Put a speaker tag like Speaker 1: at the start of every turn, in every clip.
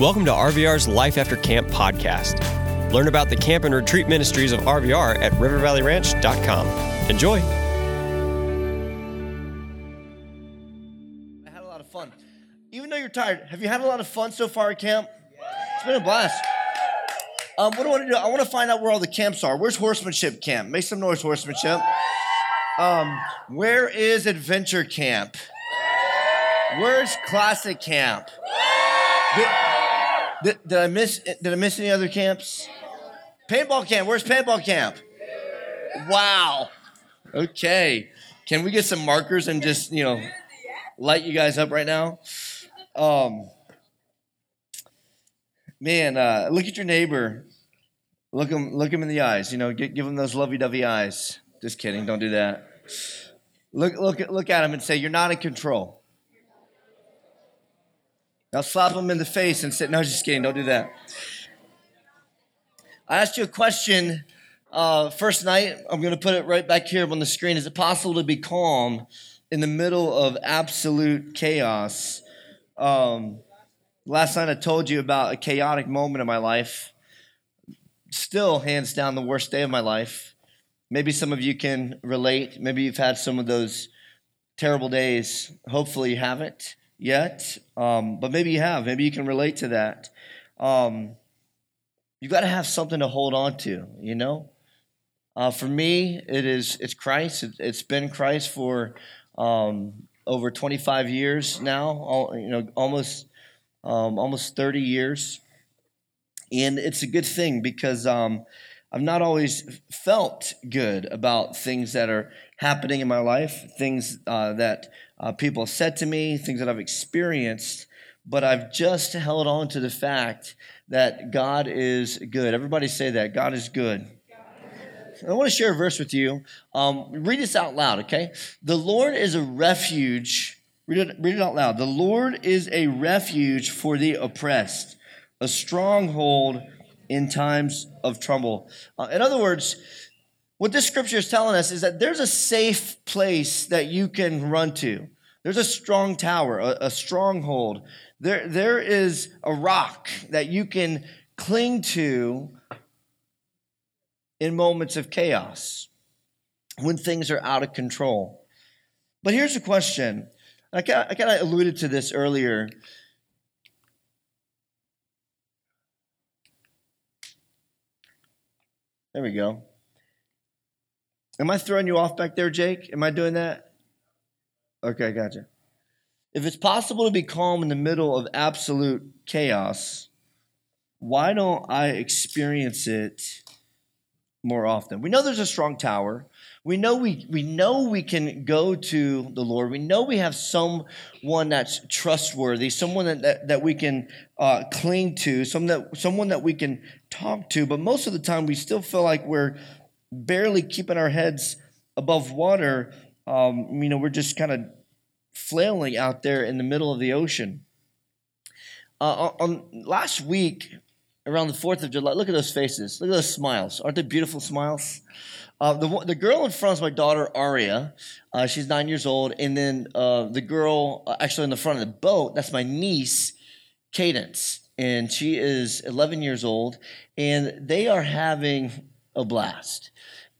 Speaker 1: Welcome to RVR's Life After Camp podcast. Learn about the camp and retreat ministries of RVR at rivervalleyranch.com. Enjoy.
Speaker 2: I had a lot of fun. Even though you're tired, have you had a lot of fun so far at camp? It's been a blast. Um, what do I want to do? I want to find out where all the camps are. Where's Horsemanship Camp? Make some noise, Horsemanship. Um, where is Adventure Camp? Where's Classic Camp? Did, did, did I miss? Did I miss any other camps? Paintball Camp. Where's Paintball Camp? Wow. Okay. Can we get some markers and just you know light you guys up right now? Um, man, uh, look at your neighbor. Look him, look him in the eyes. You know, give, give him those lovey-dovey eyes. Just kidding. Don't do that. Look, look, look at him and say, "You're not in control." Now slap him in the face and say, "No, just kidding. Don't do that." I asked you a question uh, first night. I'm going to put it right back here on the screen. Is it possible to be calm in the middle of absolute chaos? Um, last night I told you about a chaotic moment in my life. Still, hands down, the worst day of my life. Maybe some of you can relate. Maybe you've had some of those terrible days. Hopefully, you haven't yet, um, but maybe you have. Maybe you can relate to that. Um, you got to have something to hold on to, you know. Uh, for me, it is it's Christ. It, has been Christ for um, over 25 years now. All, you know, almost um, almost 30 years, and it's a good thing because um, I've not always felt good about things that are happening in my life, things uh, that uh, people have said to me, things that I've experienced, but I've just held on to the fact that God is good. Everybody say that God is good. I want to share a verse with you. Um, read this out loud, okay? The Lord is a refuge. Read it, read it out loud. The Lord is a refuge for the oppressed, a stronghold in times of trouble. Uh, in other words, what this scripture is telling us is that there's a safe place that you can run to. There's a strong tower, a, a stronghold. There, there is a rock that you can cling to in moments of chaos when things are out of control. But here's a question. I kind of alluded to this earlier. There we go. Am I throwing you off back there, Jake? Am I doing that? Okay, gotcha. If it's possible to be calm in the middle of absolute chaos, why don't I experience it more often? We know there's a strong tower. We know we, we know we can go to the Lord. We know we have someone that's trustworthy, someone that, that, that we can uh, cling to, someone that, someone that we can talk to. But most of the time, we still feel like we're barely keeping our heads above water. Um, you know, we're just kind of flailing out there in the middle of the ocean. Uh, on last week, around the 4th of July, look at those faces. Look at those smiles. Aren't they beautiful smiles? Uh, the, the girl in front is my daughter, Aria. Uh, she's nine years old. And then uh, the girl, uh, actually in the front of the boat, that's my niece, Cadence. And she is 11 years old. And they are having a blast.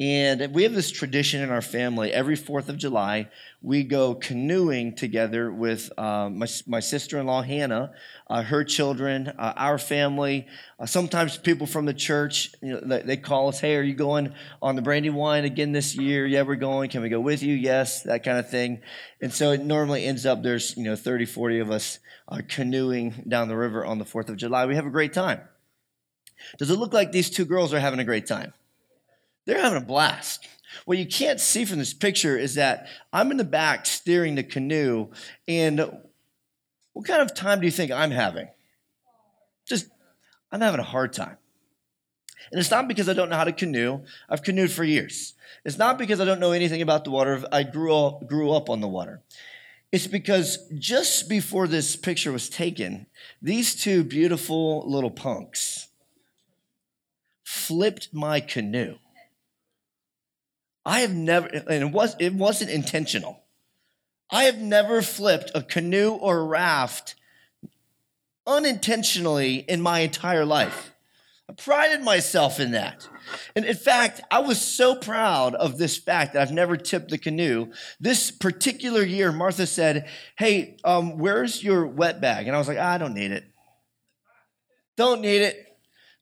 Speaker 2: And we have this tradition in our family. Every 4th of July, we go canoeing together with uh, my, my sister in law, Hannah, uh, her children, uh, our family. Uh, sometimes people from the church, you know, they, they, call us, hey, are you going on the Brandywine again this year? Yeah, we're going. Can we go with you? Yes, that kind of thing. And so it normally ends up there's, you know, 30, 40 of us canoeing down the river on the 4th of July. We have a great time. Does it look like these two girls are having a great time? They're having a blast. What you can't see from this picture is that I'm in the back steering the canoe, and what kind of time do you think I'm having? Just, I'm having a hard time. And it's not because I don't know how to canoe. I've canoed for years. It's not because I don't know anything about the water. I grew up, grew up on the water. It's because just before this picture was taken, these two beautiful little punks flipped my canoe. I have never, and it, was, it wasn't intentional. I have never flipped a canoe or raft unintentionally in my entire life. I prided myself in that. And in fact, I was so proud of this fact that I've never tipped the canoe. This particular year, Martha said, Hey, um, where's your wet bag? And I was like, I don't need it. Don't need it.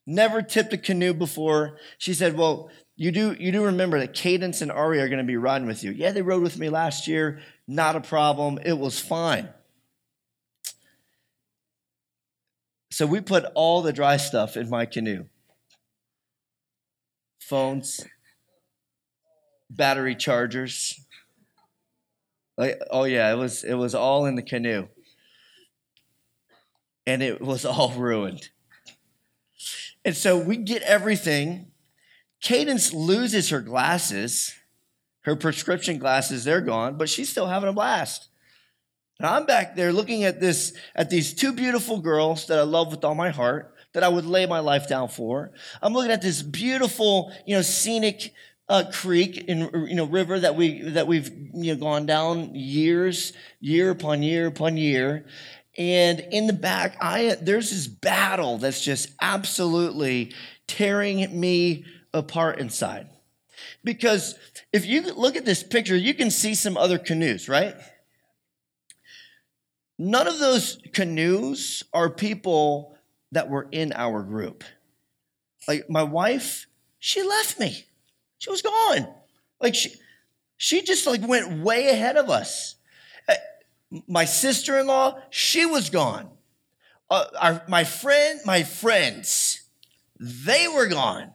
Speaker 2: Never tipped a canoe before. She said, Well, you do, you do remember that Cadence and Ari are going to be riding with you. Yeah, they rode with me last year. Not a problem. It was fine. So we put all the dry stuff in my canoe phones, battery chargers. Like, oh yeah, it was it was all in the canoe. And it was all ruined. And so we get everything. Cadence loses her glasses, her prescription glasses, they're gone, but she's still having a blast. And I'm back there looking at this, at these two beautiful girls that I love with all my heart, that I would lay my life down for. I'm looking at this beautiful, you know, scenic uh, creek and you know river that we that we've you know gone down years, year upon year upon year. And in the back, I there's this battle that's just absolutely tearing me apart inside. Because if you look at this picture, you can see some other canoes, right? None of those canoes are people that were in our group. Like my wife, she left me. She was gone. Like she, she just like went way ahead of us. Uh, my sister-in-law, she was gone. Uh, our, my friend, my friends, they were gone.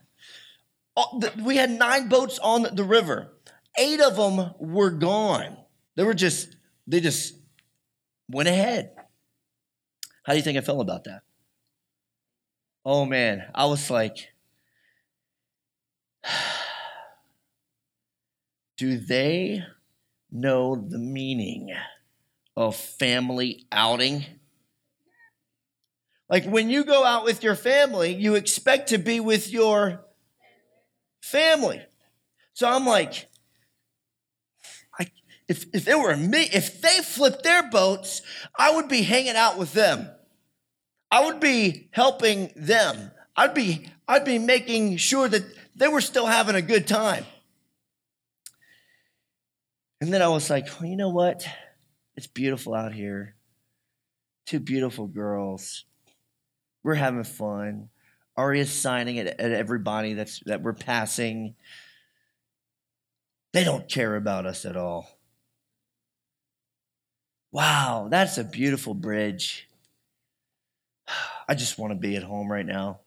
Speaker 2: We had nine boats on the river. Eight of them were gone. They were just, they just went ahead. How do you think I felt about that? Oh man, I was like, do they know the meaning of family outing? Like when you go out with your family, you expect to be with your family. So I'm like, I, if, if it were me, if they flipped their boats, I would be hanging out with them. I would be helping them. I'd be, I'd be making sure that they were still having a good time. And then I was like, well, you know what? It's beautiful out here. Two beautiful girls. We're having fun. Aria's signing at, at everybody that's that we're passing. They don't care about us at all. Wow, that's a beautiful bridge. I just want to be at home right now.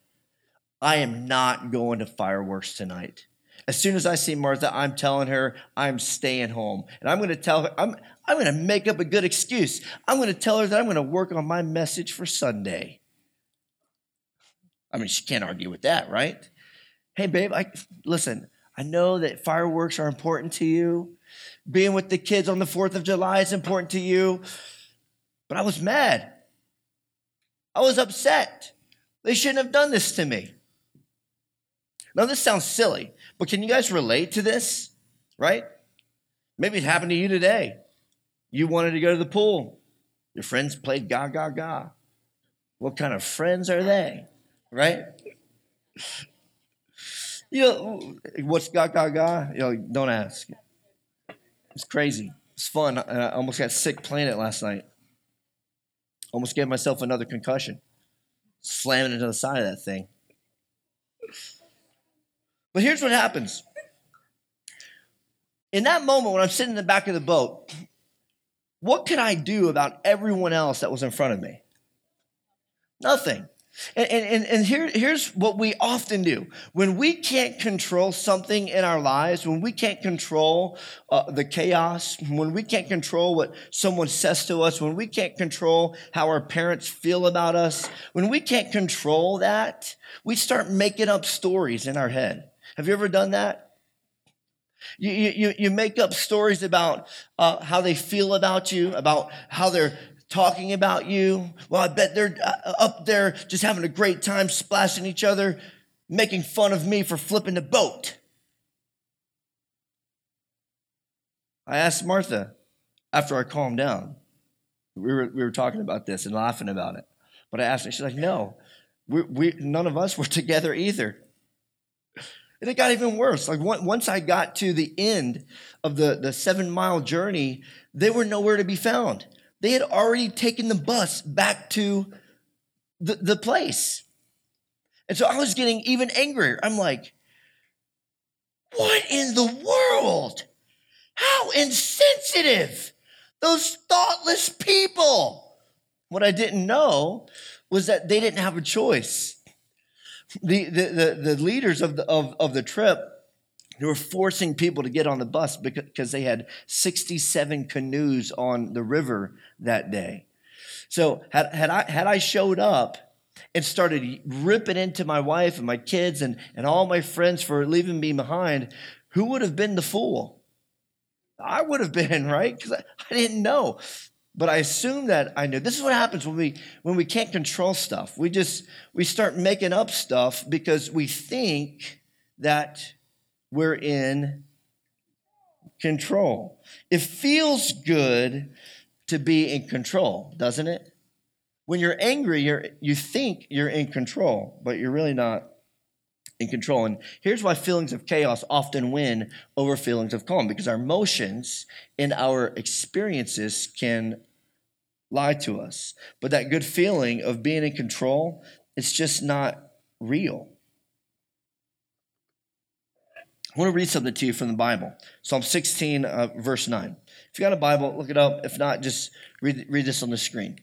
Speaker 2: I am not going to fireworks tonight. As soon as I see Martha, I'm telling her I'm staying home. And I'm going to tell her, I'm, I'm going to make up a good excuse. I'm going to tell her that I'm going to work on my message for Sunday. I mean, she can't argue with that, right? Hey, babe, I, listen, I know that fireworks are important to you being with the kids on the 4th of July is important to you. But I was mad. I was upset. They shouldn't have done this to me. Now, this sounds silly, but can you guys relate to this? Right? Maybe it happened to you today. You wanted to go to the pool. Your friends played ga ga ga. What kind of friends are they? Right? You what's ga ga ga? You know, don't ask. It's crazy. It's fun. I almost got sick playing it last night. Almost gave myself another concussion. Slamming into the side of that thing. But here's what happens. In that moment when I'm sitting in the back of the boat, what could I do about everyone else that was in front of me? Nothing. And, and, and here, here's what we often do. When we can't control something in our lives, when we can't control uh, the chaos, when we can't control what someone says to us, when we can't control how our parents feel about us, when we can't control that, we start making up stories in our head. Have you ever done that? You, you, you make up stories about uh, how they feel about you, about how they're talking about you. Well, I bet they're uh, up there just having a great time splashing each other, making fun of me for flipping the boat. I asked Martha after I calmed down. We were, we were talking about this and laughing about it. But I asked her, she's like, no, we, we, none of us were together either. And it got even worse. Like once I got to the end of the, the seven mile journey, they were nowhere to be found. They had already taken the bus back to the, the place. And so I was getting even angrier. I'm like, what in the world? How insensitive! Those thoughtless people. What I didn't know was that they didn't have a choice. The, the, the, the leaders of the, of, of the trip they were forcing people to get on the bus because they had 67 canoes on the river that day. So had, had, I, had I showed up and started ripping into my wife and my kids and, and all my friends for leaving me behind, who would have been the fool? I would have been, right? Because I, I didn't know. But I assumed that I knew. This is what happens when we when we can't control stuff. We just we start making up stuff because we think that we're in control. It feels good to be in control, doesn't it? When you're angry, you're, you think you're in control, but you're really not in control. And here's why feelings of chaos often win over feelings of calm because our emotions and our experiences can lie to us. But that good feeling of being in control, it's just not real. I want to read something to you from the Bible. Psalm 16, uh, verse 9. If you got a Bible, look it up. If not, just read, read this on the screen.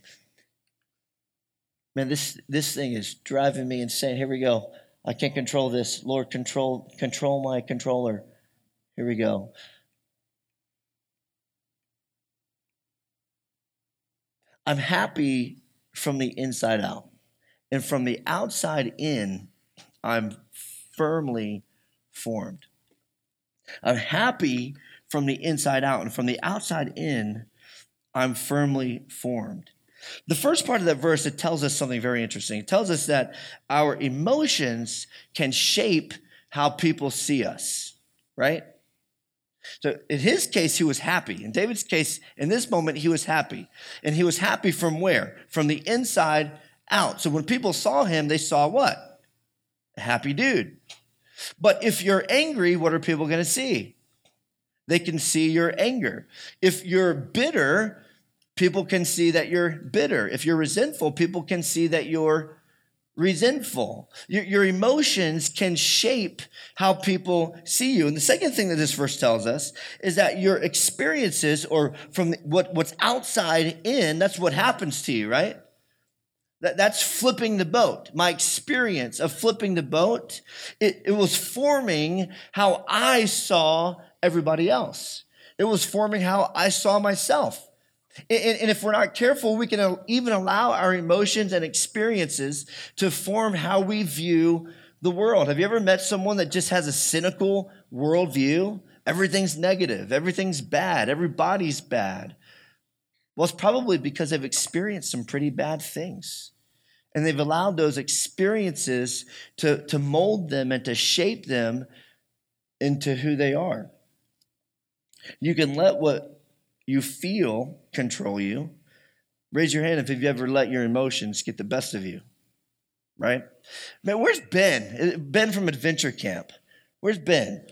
Speaker 2: Man, this, this thing is driving me insane. Here we go. I can't control this. Lord, control, control my controller. Here we go. I'm happy from the inside out. And from the outside in, I'm firmly formed. I'm happy from the inside out, and from the outside in, I'm firmly formed. The first part of that verse, it tells us something very interesting. It tells us that our emotions can shape how people see us, right? So in his case, he was happy. In David's case, in this moment, he was happy. And he was happy from where? From the inside out. So when people saw him, they saw what? A happy dude. But if you're angry, what are people going to see? They can see your anger. If you're bitter, people can see that you're bitter. If you're resentful, people can see that you're resentful. Your, your, emotions can shape how people see you. And the second thing that this verse tells us is that your experiences or from what, what's outside in, that's what happens to you, right? That, that's flipping the boat. My experience of flipping the boat, it, it was forming how I saw everybody else. It was forming how I saw myself. And, and if we're not careful, we can even allow our emotions and experiences to form how we view the world. Have you ever met someone that just has a cynical worldview? Everything's negative, everything's bad, everybody's bad. Well, it's probably because they've experienced some pretty bad things. And they've allowed those experiences to, to mold them and to shape them into who they are. You can let what you feel control you. Raise your hand if you've ever let your emotions get the best of you. Right? Man, where's Ben? Uh, ben from Adventure Camp. Where's Ben?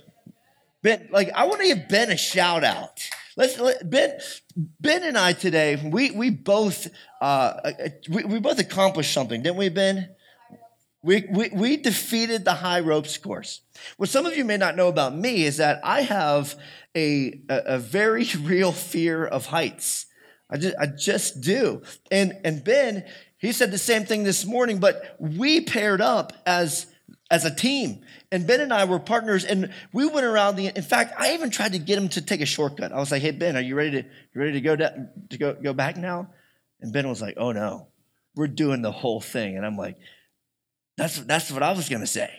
Speaker 2: Ben, like, I want to give Ben a shout out. Let's let, Ben. Ben and I today, we we both uh, we, we both accomplished something, didn't we, Ben? We, we, we defeated the high ropes course. What some of you may not know about me is that I have a, a, a very real fear of heights. I just, I just do. And, and Ben, he said the same thing this morning, but we paired up as, as a team. And Ben and I were partners, and we went around the. In fact, I even tried to get him to take a shortcut. I was like, "Hey Ben, are you ready to you ready to go to, to go go back now?" And Ben was like, "Oh no, we're doing the whole thing." And I'm like, "That's that's what I was gonna say.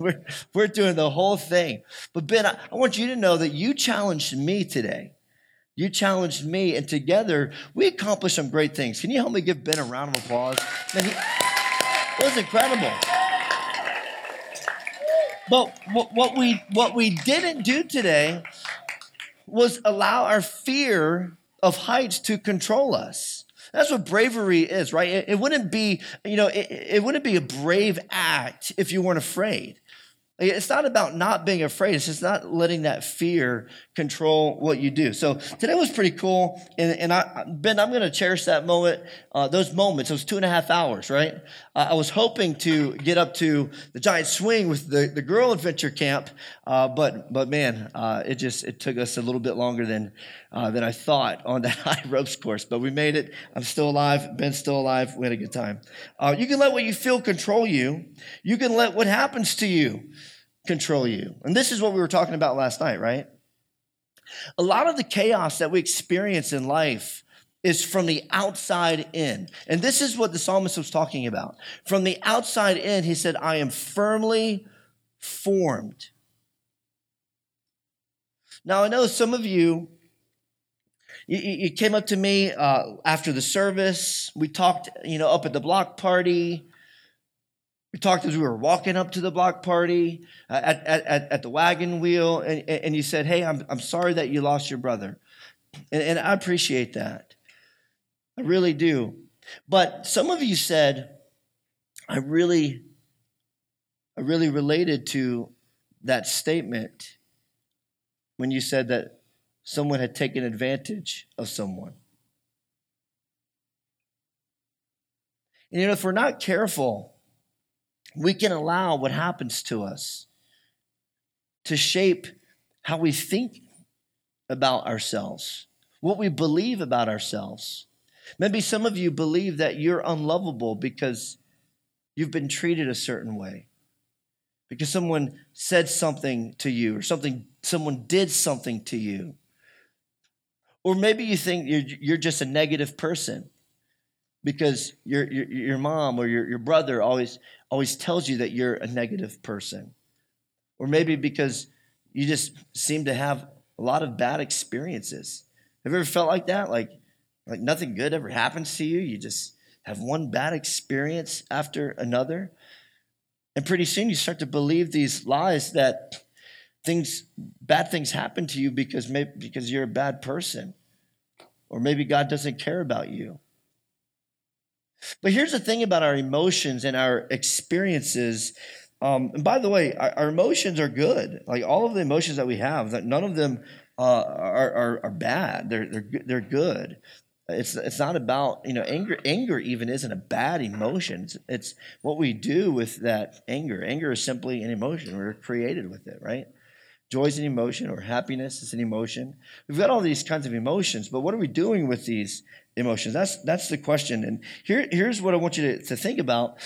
Speaker 2: We're we're doing the whole thing." But Ben, I, I want you to know that you challenged me today. You challenged me, and together we accomplished some great things. Can you help me give Ben a round of applause? Man, he, it was incredible. But what we what we didn't do today was allow our fear of heights to control us. That's what bravery is, right? It, it wouldn't be, you know, it, it wouldn't be a brave act if you weren't afraid. It's not about not being afraid. It's just not letting that fear control what you do. So today was pretty cool. And, and I, Ben, I'm going to cherish that moment, uh, those moments, those two and a half hours, right? Uh, I was hoping to get up to the giant swing with the, the girl adventure camp. Uh, but, but man, uh, it just, it took us a little bit longer than, uh, than I thought on that high ropes course, but we made it. I'm still alive. Ben's still alive. We had a good time. Uh, you can let what you feel control you. You can let what happens to you control you. And this is what we were talking about last night, right? A lot of the chaos that we experience in life is from the outside in. And this is what the psalmist was talking about. From the outside in, he said, I am firmly formed. Now, I know some of you, you, you came up to me uh, after the service. We talked, you know, up at the block party. We talked as we were walking up to the block party uh, at, at, at the wagon wheel, and, and you said, Hey, I'm, I'm sorry that you lost your brother. And, and I appreciate that. I really do. But some of you said, I really, I really related to that statement when you said that someone had taken advantage of someone. And you know, if we're not careful, we can allow what happens to us to shape how we think about ourselves, what we believe about ourselves. Maybe some of you believe that you're unlovable because you've been treated a certain way, because someone said something to you, or something, someone did something to you. Or maybe you think you're, you're just a negative person because your, your, your mom or your, your brother always always tells you that you're a negative person. Or maybe because you just seem to have a lot of bad experiences. Have you ever felt like that? Like, like nothing good ever happens to you? You just have one bad experience after another? And pretty soon you start to believe these lies that things, bad things happen to you because, maybe, because you're a bad person. Or maybe God doesn't care about you. But here's the thing about our emotions and our experiences. Um, and by the way, our, our, emotions are good. Like all of the emotions that we have, that none of them uh, are, are, are bad. They're they're they're good. It's it's not about you know anger. Anger even isn't a bad emotion. It's, it's what we do with that anger. Anger is simply an emotion. We're created with it, right? Joy is an emotion, or happiness is an emotion. We've got all these kinds of emotions, but what are we doing with these emotions? That's that's the question. And here, here's what I want you to, to think about.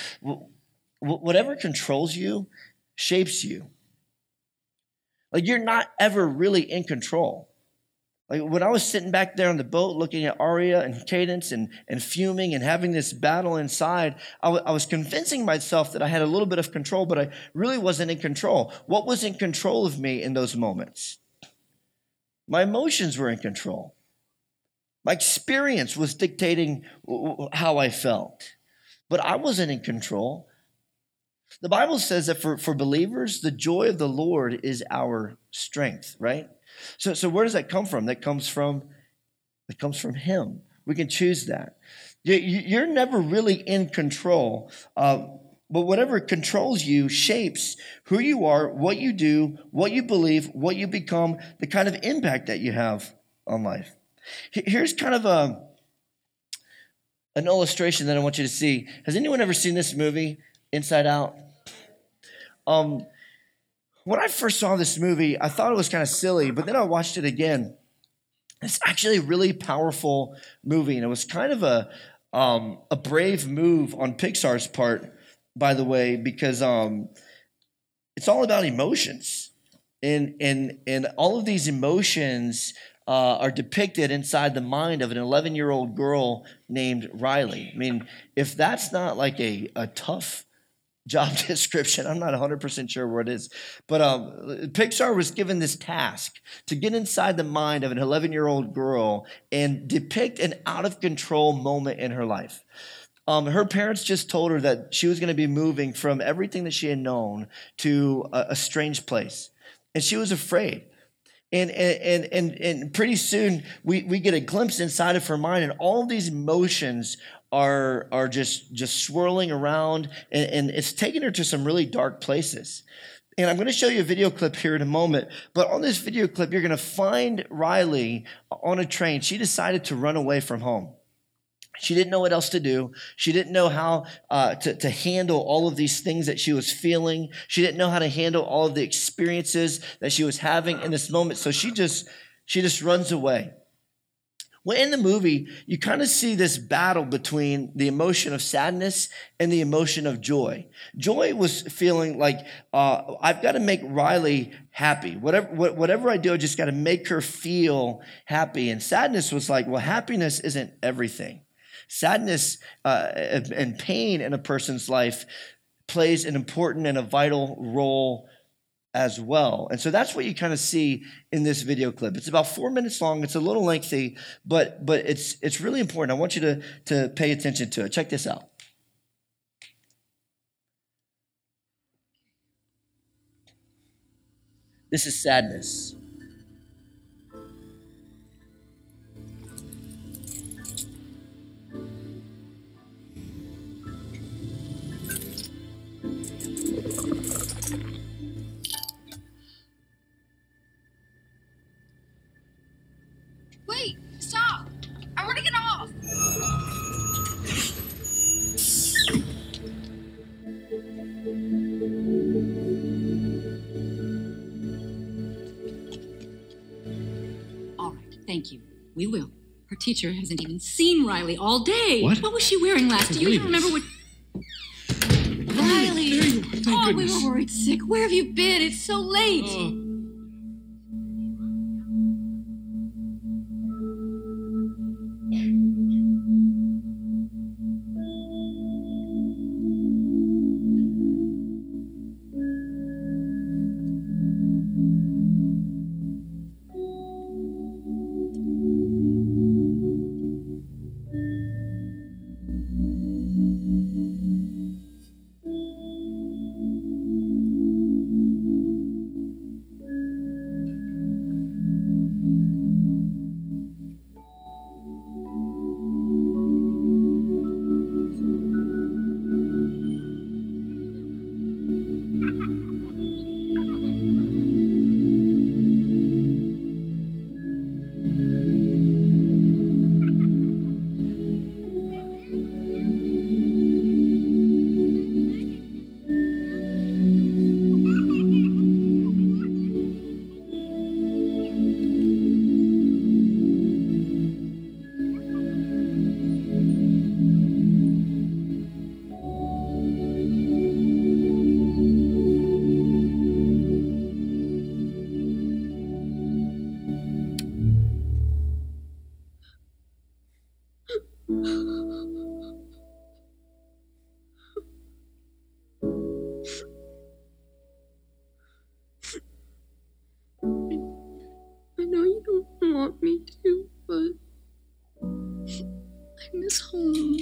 Speaker 2: Whatever controls you shapes you. Like you're not ever really in control. Like when I was sitting back there on the boat looking at Aria and Cadence and, and fuming and having this battle inside, I, w- I was convincing myself that I had a little bit of control, but I really wasn't in control. What was in control of me in those moments? My emotions were in control. My experience was dictating how I felt, but I wasn't in control. The Bible says that for, for believers, the joy of the Lord is our strength, right? So, so where does that come from? That comes from it comes from Him. We can choose that. You're never really in control. Uh, but whatever controls you shapes who you are, what you do, what you believe, what you become, the kind of impact that you have on life. Here's kind of a an illustration that I want you to see. Has anyone ever seen this movie, Inside Out? Um, when I first saw this movie, I thought it was kind of silly, but then I watched it again. It's actually a really powerful movie, and it was kind of a um, a brave move on Pixar's part, by the way, because um, it's all about emotions, and and and all of these emotions uh, are depicted inside the mind of an 11 year old girl named Riley. I mean, if that's not like a, a tough job description. I'm not 100% sure what it is. But um, Pixar was given this task to get inside the mind of an 11 year old girl and depict an out of control moment in her life. Um, her parents just told her that she was going to be moving from everything that she had known to a, a strange place. And she was afraid. And, and, and, and pretty soon we, we get a glimpse inside of her mind, and all these emotions are, are just, just swirling around, and, and it's taking her to some really dark places. And I'm going to show you a video clip here in a moment. But on this video clip, you're going to find Riley on a train. She decided to run away from home. She didn't know what else to do. She didn't know how uh, to, to handle all of these things that she was feeling. She didn't know how to handle all of the experiences that she was having in this moment. So she just, she just runs away. Well, in the movie, you kind of see this battle between the emotion of sadness and the emotion of joy. Joy was feeling like, uh, I've got to make Riley happy. Whatever, whatever I do, I just got to make her feel happy. And sadness was like, well, happiness isn't everything. Sadness uh, and pain in a person's life plays an important and a vital role as well. And so that's what you kind of see in this video clip. It's about four minutes long. It's a little lengthy, but but it's it's really important. I want you to to pay attention to it. Check this out. This is sadness.
Speaker 3: Teacher hasn't even seen Riley all day.
Speaker 4: What?
Speaker 3: What was she wearing last? Do you even remember what? Riley! oh,
Speaker 4: goodness.
Speaker 3: we were worried sick. Where have you been? It's so late.
Speaker 4: Oh.
Speaker 3: Miss home.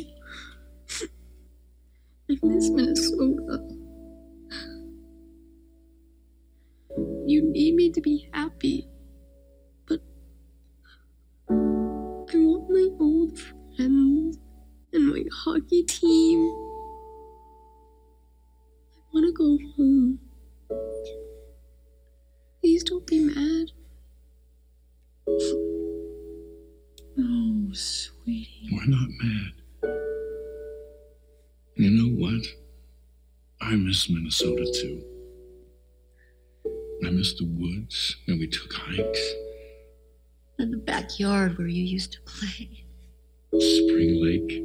Speaker 3: I miss Minnesota.
Speaker 4: Took hikes,
Speaker 3: In the backyard where you used to play.
Speaker 4: Spring Lake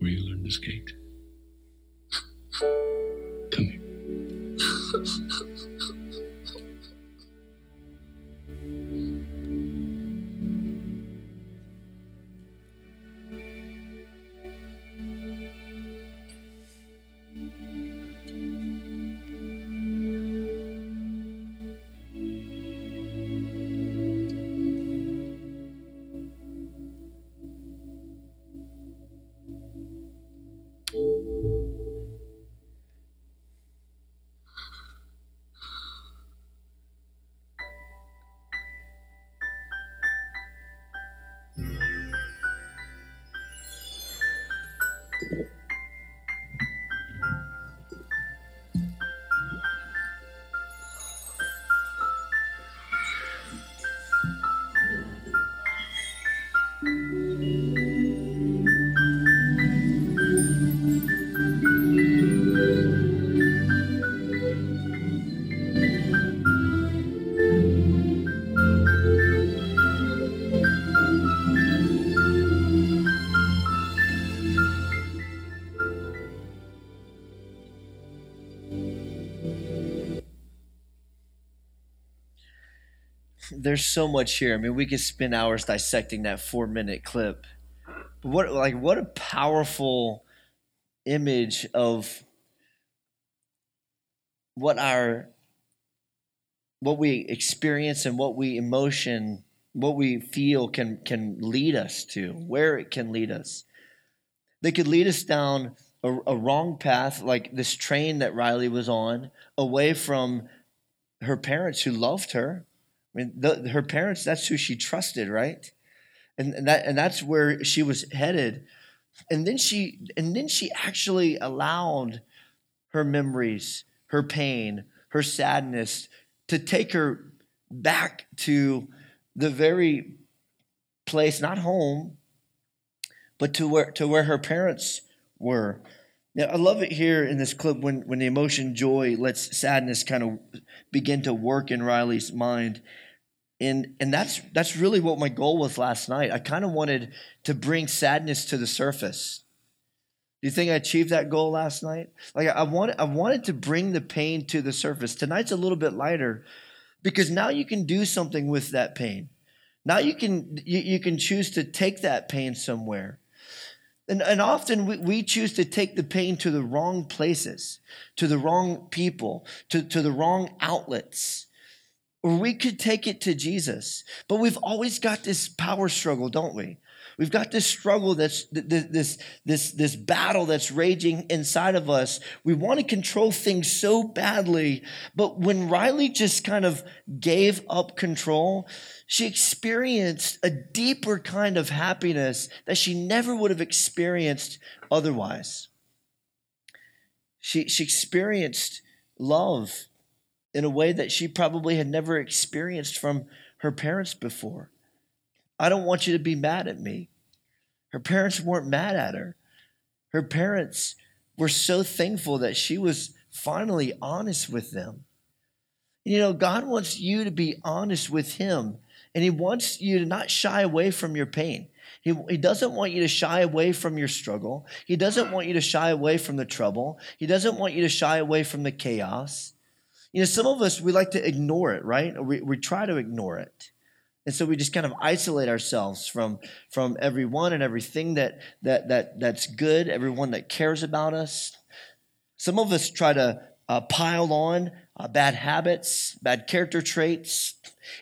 Speaker 4: where you learned to skate.
Speaker 2: There's so much here. I mean, we could spend hours dissecting that four minute clip. But what like what a powerful image of what our what we experience and what we emotion what we feel can can lead us to where it can lead us they could lead us down a, a wrong path like this train that riley was on away from her parents who loved her i mean the, her parents that's who she trusted right? And, and that and that's where she was headed. And then she and then she actually allowed her memories her pain her sadness to take her back to the very place not home but to where to where her parents were. Now i love it here in this clip when when the emotion joy lets sadness kind of begin to work in riley's mind and and that's that's really what my goal was last night. I kind of wanted to bring sadness to the surface. Do you think i achieved that goal last night? Like i wanted i wanted to bring the pain to the surface. Tonight's a little bit lighter because now you can do something with that pain. Now you can you, you can choose to take that pain somewhere. And, and often we, we choose to take the pain to the wrong places to the wrong people to, to the wrong outlets or we could take it to Jesus. But we've always got this power struggle, don't we? We've got this struggle that's this this this battle that's raging inside of us. We want to control things so badly, but when Riley just kind of gave up control, she experienced a deeper kind of happiness that she never would have experienced otherwise. She she experienced love in a way that she probably had never experienced from her parents before. I don't want you to be mad at me. Her parents weren't mad at her. Her parents were so thankful that she was finally honest with them. You know, God wants you to be honest with Him, and He wants you to not shy away from your pain. He, he doesn't want you to shy away from your struggle. He doesn't want you to shy away from the trouble. He doesn't want you to shy away from the chaos. You know, some of us, we like to ignore it, right? We, we try to ignore it. And so we just kind of isolate ourselves from, from everyone and everything that, that, that, that's good, everyone that cares about us. Some of us try to uh, pile on uh, bad habits, bad character traits,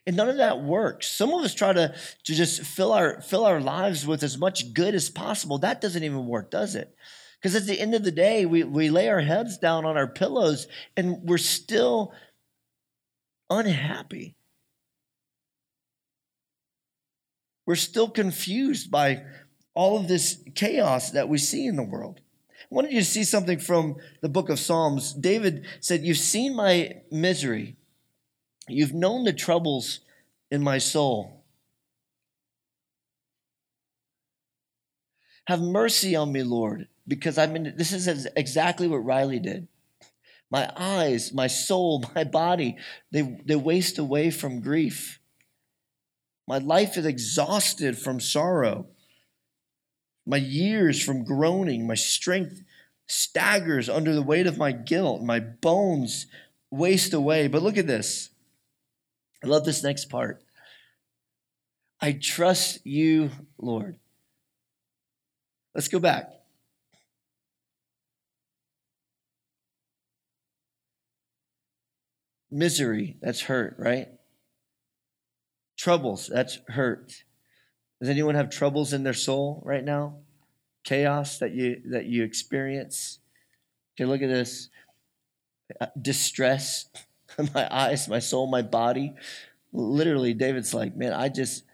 Speaker 2: and none of that works. Some of us try to, to just fill our, fill our lives with as much good as possible. That doesn't even work, does it? Because at the end of the day, we, we lay our heads down on our pillows and we're still unhappy. We're still confused by all of this chaos that we see in the world. I wanted you to see something from the book of Psalms. David said, You've seen my misery, you've known the troubles in my soul. Have mercy on me, Lord, because I'm in, this is exactly what Riley did. My eyes, my soul, my body, they, they waste away from grief. My life is exhausted from sorrow. My years from groaning, my strength staggers under the weight of my guilt. My bones waste away. But look at this. I love this next part. I trust you, Lord. Let's go back. Misery, that's hurt, right? Troubles, that's hurt. Does anyone have troubles in their soul right now? Chaos that you that you experience? Okay, look at this. Uh, distress, my eyes, my soul, my body. Literally, David's like, man, I just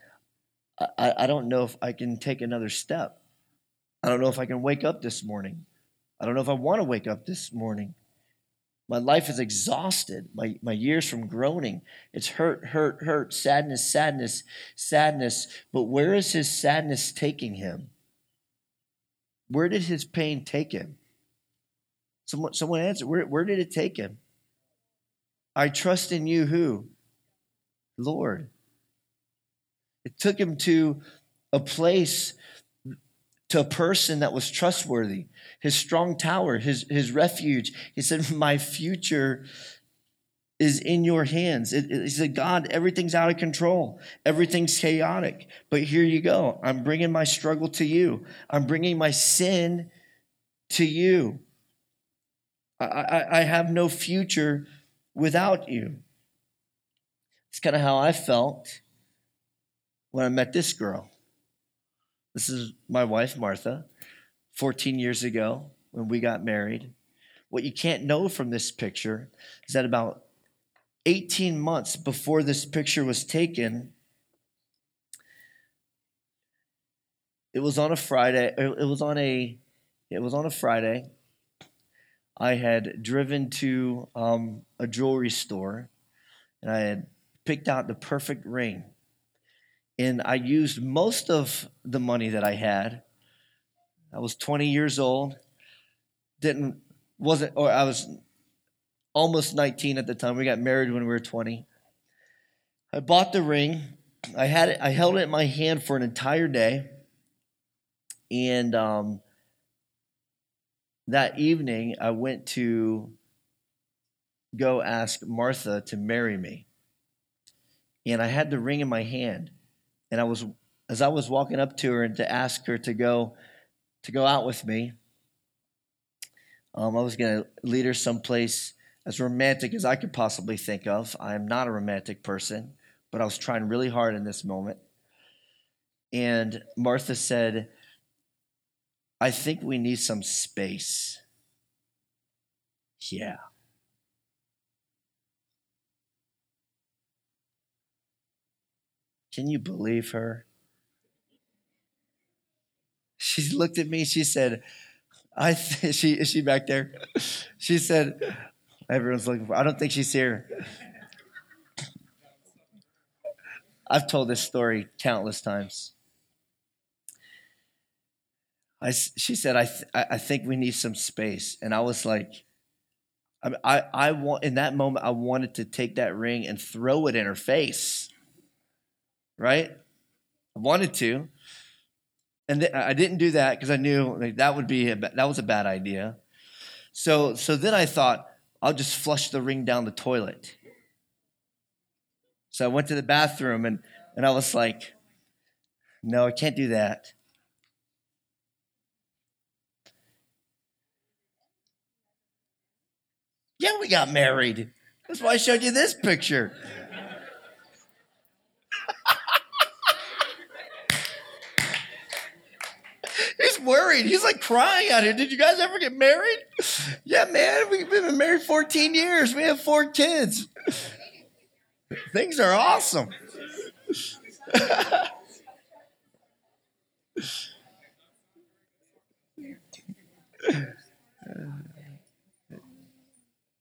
Speaker 2: I, I don't know if I can take another step. I don't know if I can wake up this morning. I don't know if I want to wake up this morning. My life is exhausted. My, my years from groaning. It's hurt, hurt, hurt, sadness, sadness, sadness. But where is his sadness taking him? Where did his pain take him? Someone, someone answer. Where, where did it take him? I trust in you, who? Lord. It took him to a place to a person that was trustworthy, his strong tower, his, his refuge. He said, My future is in your hands. It, it, he said, God, everything's out of control. Everything's chaotic. But here you go. I'm bringing my struggle to you. I'm bringing my sin to you. I, I, I have no future without you. It's kind of how I felt when I met this girl. This is my wife, Martha, 14 years ago when we got married. What you can't know from this picture is that about 18 months before this picture was taken, it was on a Friday. It was on a. It was on a Friday. I had driven to um, a jewelry store, and I had picked out the perfect ring. And I used most of the money that I had. I was 20 years old. Didn't wasn't or I was almost 19 at the time. We got married when we were 20. I bought the ring. I had it. I held it in my hand for an entire day, and um, that evening I went to go ask Martha to marry me, and I had the ring in my hand, and I was as I was walking up to her and to ask her to go to go out with me. Um, I was going to lead her someplace as romantic as I could possibly think of. I am not a romantic person, but I was trying really hard in this moment. And Martha said, I think we need some space. Yeah. Can you believe her? She looked at me. She said, "I." Th- she is she back there? She said, "Everyone's looking for." I don't think she's here. I've told this story countless times. I, she said, I, th- I think we need some space. And I was like, I, I, I want, in that moment, I wanted to take that ring and throw it in her face. Right? I wanted to. And th- I didn't do that because I knew like, that would be, a, that was a bad idea. So, so then I thought, I'll just flush the ring down the toilet. So I went to the bathroom and, and I was like, no, I can't do that. Yeah, we got married. That's why I showed you this picture. He's worried. He's like crying out here. Did you guys ever get married? Yeah, man. We've been married 14 years. We have four kids. Things are awesome.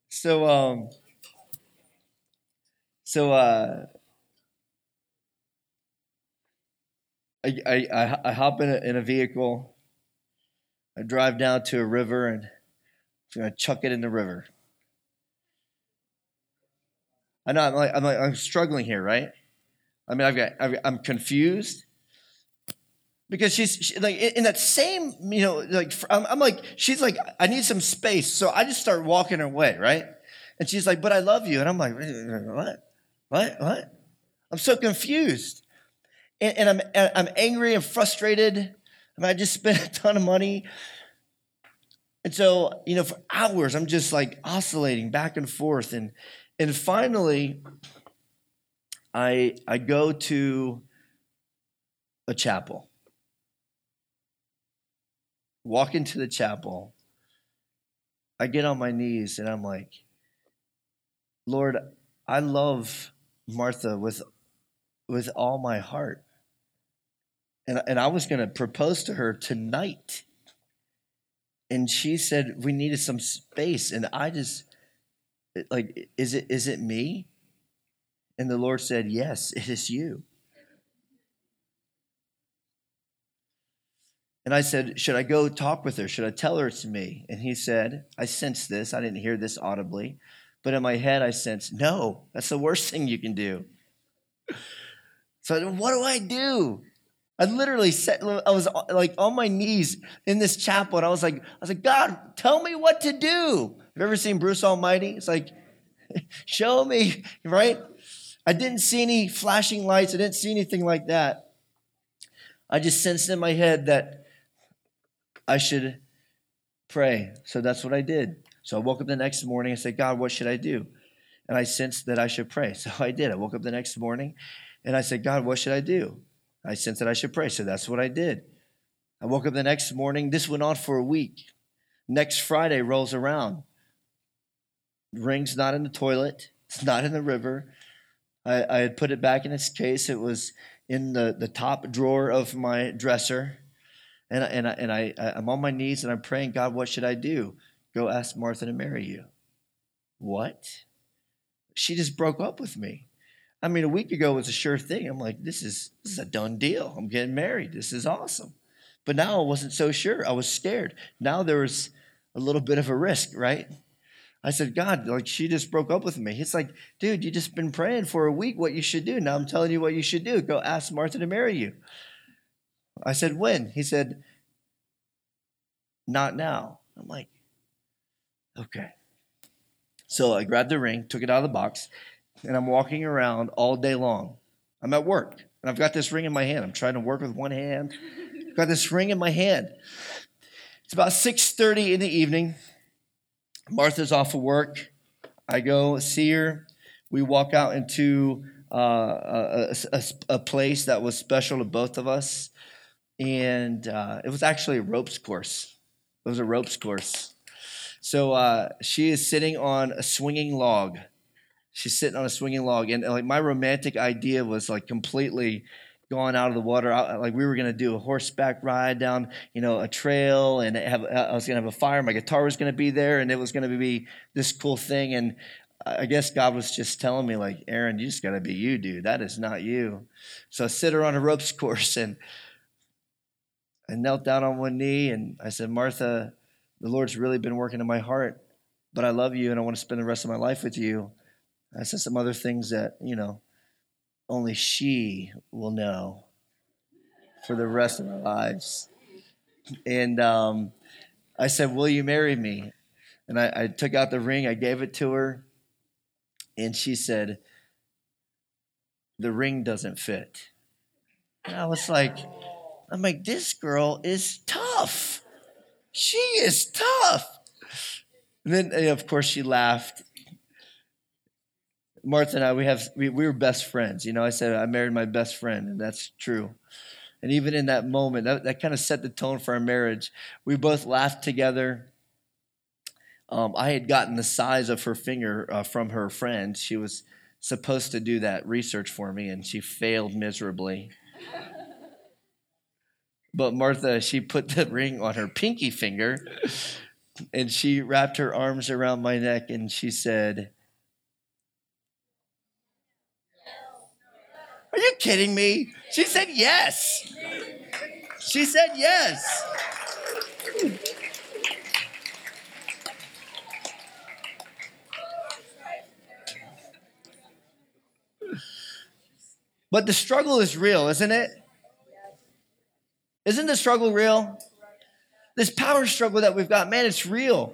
Speaker 2: so um so uh I, I, I, hop in a, in a vehicle. I drive down to a river and I'm gonna chuck it in the river. I know I'm like I'm like I'm struggling here, right? I mean, I've got I've, I'm confused because she's she, like in that same you know like I'm, I'm like she's like I need some space, so I just start walking her way, right? And she's like, "But I love you," and I'm like, "What? What? What?" I'm so confused, and, and I'm I'm angry and frustrated. I mean, I just spent a ton of money. And so, you know, for hours, I'm just like oscillating back and forth. And and finally, I I go to a chapel. Walk into the chapel. I get on my knees and I'm like, Lord, I love Martha with with all my heart. And, and I was going to propose to her tonight. And she said we needed some space. And I just, like, is it is it me? And the Lord said, Yes, it is you. And I said, Should I go talk with her? Should I tell her it's me? And he said, I sensed this. I didn't hear this audibly. But in my head, I sensed, No, that's the worst thing you can do. So what do I do? I literally said, I was like on my knees in this chapel, and I was like, I was like, God, tell me what to do. Have you ever seen Bruce Almighty? It's like, Show me, right? I didn't see any flashing lights. I didn't see anything like that. I just sensed in my head that I should pray. So that's what I did. So I woke up the next morning and said, God, what should I do? And I sensed that I should pray. So I did. I woke up the next morning and I said, God, what should I do? I sensed that I should pray. So that's what I did. I woke up the next morning. This went on for a week. Next Friday rolls around. Ring's not in the toilet, it's not in the river. I, I had put it back in its case. It was in the, the top drawer of my dresser. And, and, I, and I, I'm on my knees and I'm praying, God, what should I do? Go ask Martha to marry you. What? She just broke up with me. I mean, a week ago was a sure thing. I'm like, this is this is a done deal. I'm getting married. This is awesome. But now I wasn't so sure. I was scared. Now there was a little bit of a risk, right? I said, God, like she just broke up with me. He's like, dude, you just been praying for a week what you should do. Now I'm telling you what you should do. Go ask Martha to marry you. I said, when? He said, not now. I'm like, okay. So I grabbed the ring, took it out of the box, and I'm walking around all day long. I'm at work, and I've got this ring in my hand. I'm trying to work with one hand. I've got this ring in my hand. It's about 6:30 in the evening. Martha's off of work. I go see her. We walk out into uh, a, a, a, place that was special to both of us. And uh, it was actually a ropes course. It was a ropes course. So uh, she is sitting on a swinging log. She's sitting on a swinging log. And like my romantic idea was like completely gone out of the water. like we were going to do a horseback ride down, you know, a trail, and have I was going to have a fire. My guitar was going to be there, and it was going to be this cool thing. And I guess God was just telling me, like, Aaron, you just got to be you, dude. That is not you. So I sit her on a ropes course, and I knelt down on one knee, and I said, Martha, the Lord's really been working in my heart, but I love you, and I want to spend the rest of my life with you. I said some other things that you know only she will know for the rest of our lives. And um, I said, Will you marry me? And I, I took out the ring, I gave it to her, and she said, The ring doesn't fit. And I was like, I'm like, this girl is tough. She is tough. And then, of course, she laughed Martha and I, we have we, we were best friends. You know, I said I married my best friend, and that's true. And even in that moment, that, that kind of set the tone for our marriage. We both laughed together. Um, I had gotten the size of her finger uh, from her friend. She was supposed to do that research for me, and she failed miserably. but Martha, she put the ring on her pinky finger, and she wrapped her arms around my neck, and she said, Are you kidding me? She said yes. She said yes. But the struggle is real, isn't it? Isn't the struggle real? This power struggle that we've got, man, it's real.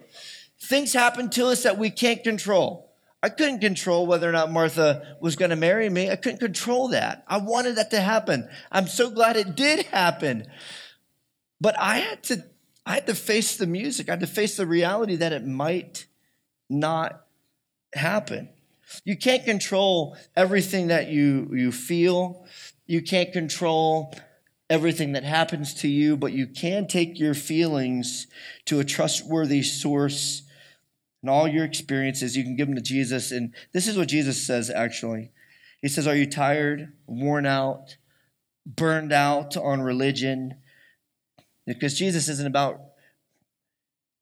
Speaker 2: Things happen to us that we can't control. I couldn't control whether or not Martha was going to marry me. I couldn't control that. I wanted that to happen. I'm so glad it did happen. But I had to I had to face the music. I had to face the reality that it might not happen. You can't control everything that you you feel. You can't control everything that happens to you, but you can take your feelings to a trustworthy source and all your experiences, you can give them to Jesus. And this is what Jesus says actually. He says, Are you tired, worn out, burned out on religion? Because Jesus isn't about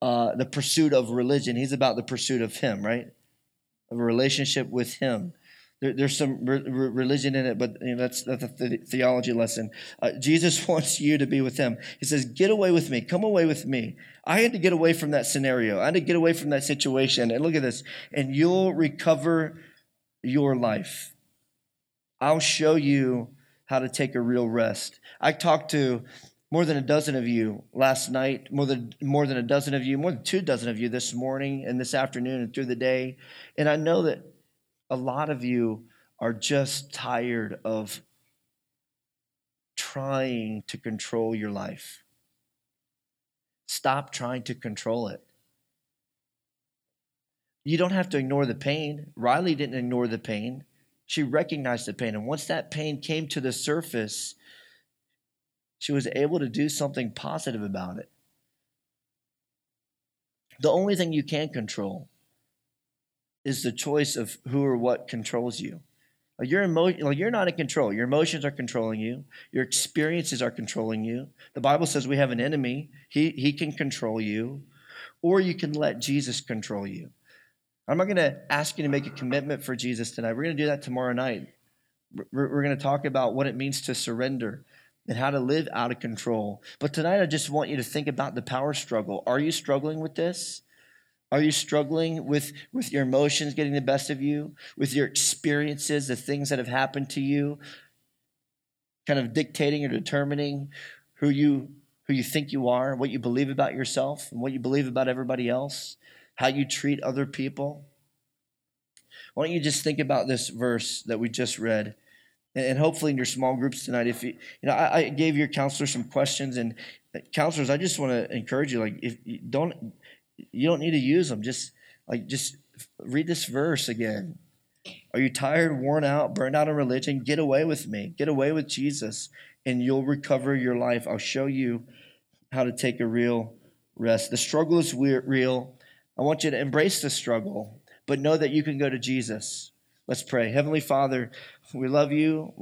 Speaker 2: uh, the pursuit of religion, He's about the pursuit of Him, right? Of a relationship with Him. There, there's some re- religion in it, but you know, that's, that's a the- theology lesson. Uh, Jesus wants you to be with Him. He says, Get away with me, come away with me. I had to get away from that scenario. I had to get away from that situation. And look at this. And you'll recover your life. I'll show you how to take a real rest. I talked to more than a dozen of you last night, more than more than a dozen of you, more than two dozen of you this morning and this afternoon and through the day. And I know that a lot of you are just tired of trying to control your life. Stop trying to control it. You don't have to ignore the pain. Riley didn't ignore the pain. She recognized the pain. And once that pain came to the surface, she was able to do something positive about it. The only thing you can control is the choice of who or what controls you. Your emo- like you're not in control. Your emotions are controlling you. Your experiences are controlling you. The Bible says we have an enemy. He, he can control you, or you can let Jesus control you. I'm not going to ask you to make a commitment for Jesus tonight. We're going to do that tomorrow night. We're, we're going to talk about what it means to surrender and how to live out of control. But tonight, I just want you to think about the power struggle. Are you struggling with this? Are you struggling with, with your emotions getting the best of you, with your experiences, the things that have happened to you, kind of dictating or determining who you who you think you are, what you believe about yourself, and what you believe about everybody else, how you treat other people? Why don't you just think about this verse that we just read? And hopefully in your small groups tonight, if you, you know, I, I gave your counselor some questions, and uh, counselors, I just want to encourage you, like, if you don't you don't need to use them. Just like just read this verse again. Are you tired, worn out, burned out in religion? Get away with me. Get away with Jesus, and you'll recover your life. I'll show you how to take a real rest. The struggle is real. I want you to embrace the struggle, but know that you can go to Jesus. Let's pray. Heavenly Father, we love you.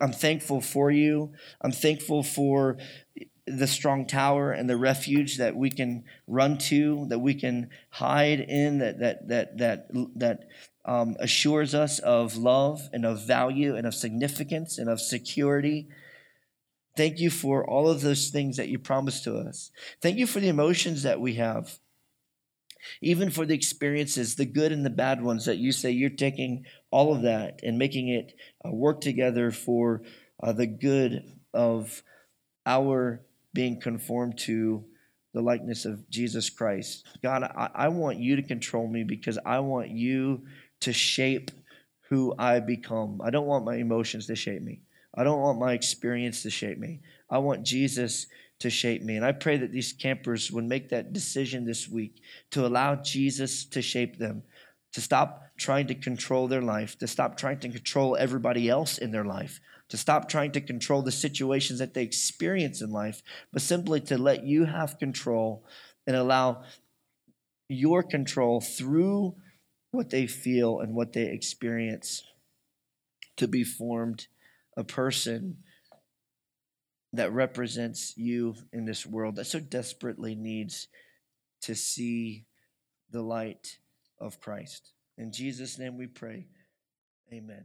Speaker 2: I'm thankful for you. I'm thankful for the strong tower and the refuge that we can run to, that we can hide in, that that that that that um, assures us of love and of value and of significance and of security. Thank you for all of those things that you promised to us. Thank you for the emotions that we have. Even for the experiences, the good and the bad ones that you say you're taking all of that and making it uh, work together for uh, the good of our being conformed to the likeness of Jesus Christ. God, I, I want you to control me because I want you to shape who I become. I don't want my emotions to shape me. I don't want my experience to shape me. I want Jesus to shape me. And I pray that these campers would make that decision this week to allow Jesus to shape them, to stop trying to control their life, to stop trying to control everybody else in their life, to stop trying to control the situations that they experience in life, but simply to let you have control and allow your control through what they feel and what they experience to be formed a person that represents you in this world that so desperately needs to see the light of Christ. In Jesus' name we pray. Amen.